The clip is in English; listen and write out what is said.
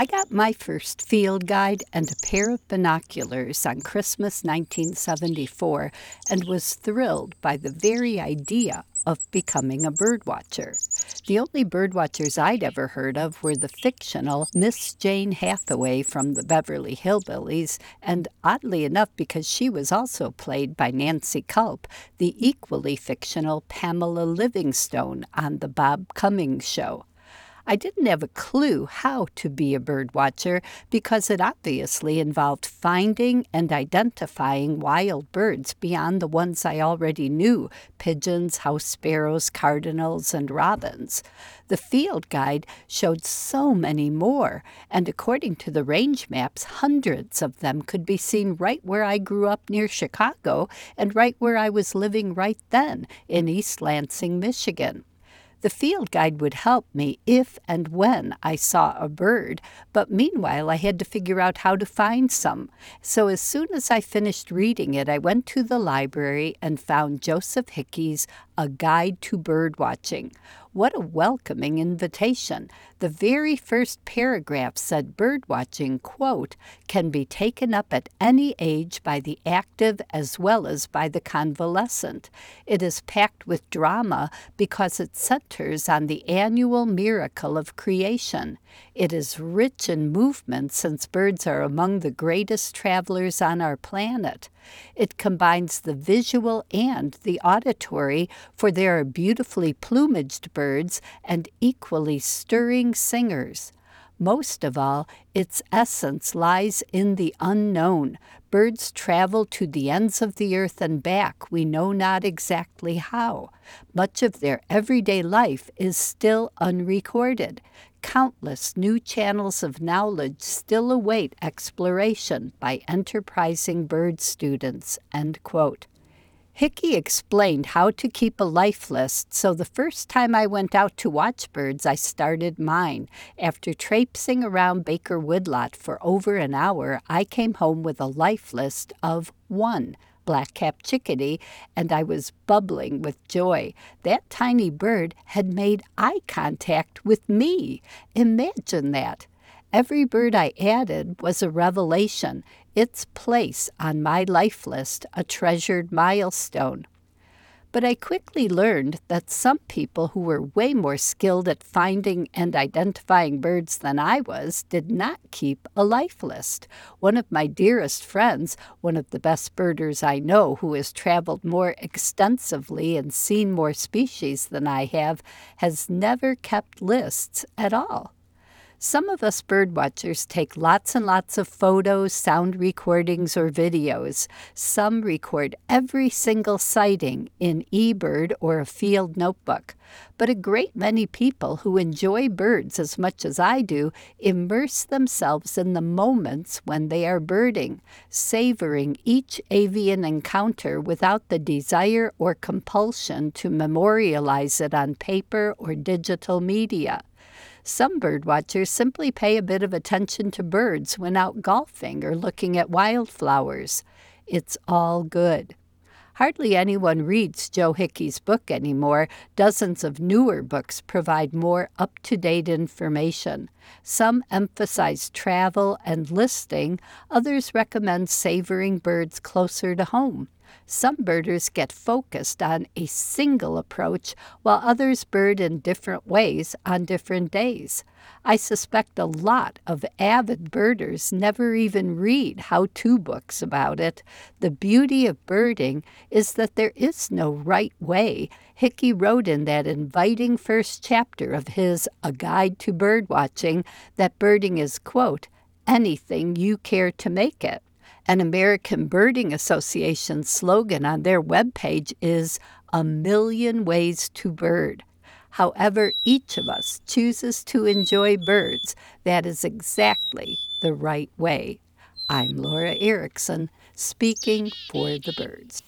I got my first field guide and a pair of binoculars on Christmas 1974 and was thrilled by the very idea of becoming a birdwatcher. The only birdwatchers I'd ever heard of were the fictional Miss Jane Hathaway from the Beverly Hillbillies, and oddly enough, because she was also played by Nancy Kulp, the equally fictional Pamela Livingstone on The Bob Cummings Show. I didn't have a clue how to be a bird watcher because it obviously involved finding and identifying wild birds beyond the ones I already knew pigeons, house sparrows, cardinals, and robins. The field guide showed so many more, and according to the range maps, hundreds of them could be seen right where I grew up near Chicago and right where I was living right then in East Lansing, Michigan. The field guide would help me if and when I saw a bird, but meanwhile I had to figure out how to find some. So as soon as I finished reading it, I went to the library and found Joseph Hickey's A Guide to Bird Watching. What a welcoming invitation. The very first paragraph said birdwatching, quote, can be taken up at any age by the active as well as by the convalescent. It is packed with drama because it centers on the annual miracle of creation. It is rich in movement since birds are among the greatest travelers on our planet. It combines the visual and the auditory, for there are beautifully plumaged birds and equally stirring singers. Most of all, its essence lies in the unknown. Birds travel to the ends of the earth and back, we know not exactly how. Much of their everyday life is still unrecorded. Countless new channels of knowledge still await exploration by enterprising bird students. Hickey explained how to keep a life list, so the first time I went out to watch birds, I started mine. After traipsing around Baker Woodlot for over an hour, I came home with a life list of one black-capped chickadee, and I was bubbling with joy. That tiny bird had made eye contact with me. Imagine that. Every bird I added was a revelation, its place on my life list a treasured milestone. But I quickly learned that some people who were way more skilled at finding and identifying birds than I was did not keep a life list. One of my dearest friends, one of the best birders I know, who has traveled more extensively and seen more species than I have, has never kept lists at all. Some of us birdwatchers take lots and lots of photos, sound recordings, or videos. Some record every single sighting in eBird or a field notebook. But a great many people who enjoy birds as much as I do immerse themselves in the moments when they are birding, savoring each avian encounter without the desire or compulsion to memorialize it on paper or digital media. Some birdwatchers simply pay a bit of attention to birds when out golfing or looking at wildflowers. It's all good. Hardly anyone reads Joe Hickey's book anymore. Dozens of newer books provide more up to date information. Some emphasize travel and listing, others recommend savoring birds closer to home. Some birders get focused on a single approach, while others bird in different ways on different days. I suspect a lot of avid birders never even read how to books about it. The beauty of birding is that there is no right way. Hickey wrote in that inviting first chapter of his A Guide to Birdwatching that birding is, quote, anything you care to make it. An American Birding Association slogan on their webpage is A Million Ways to Bird. However, each of us chooses to enjoy birds, that is exactly the right way. I'm Laura Erickson, speaking for the birds.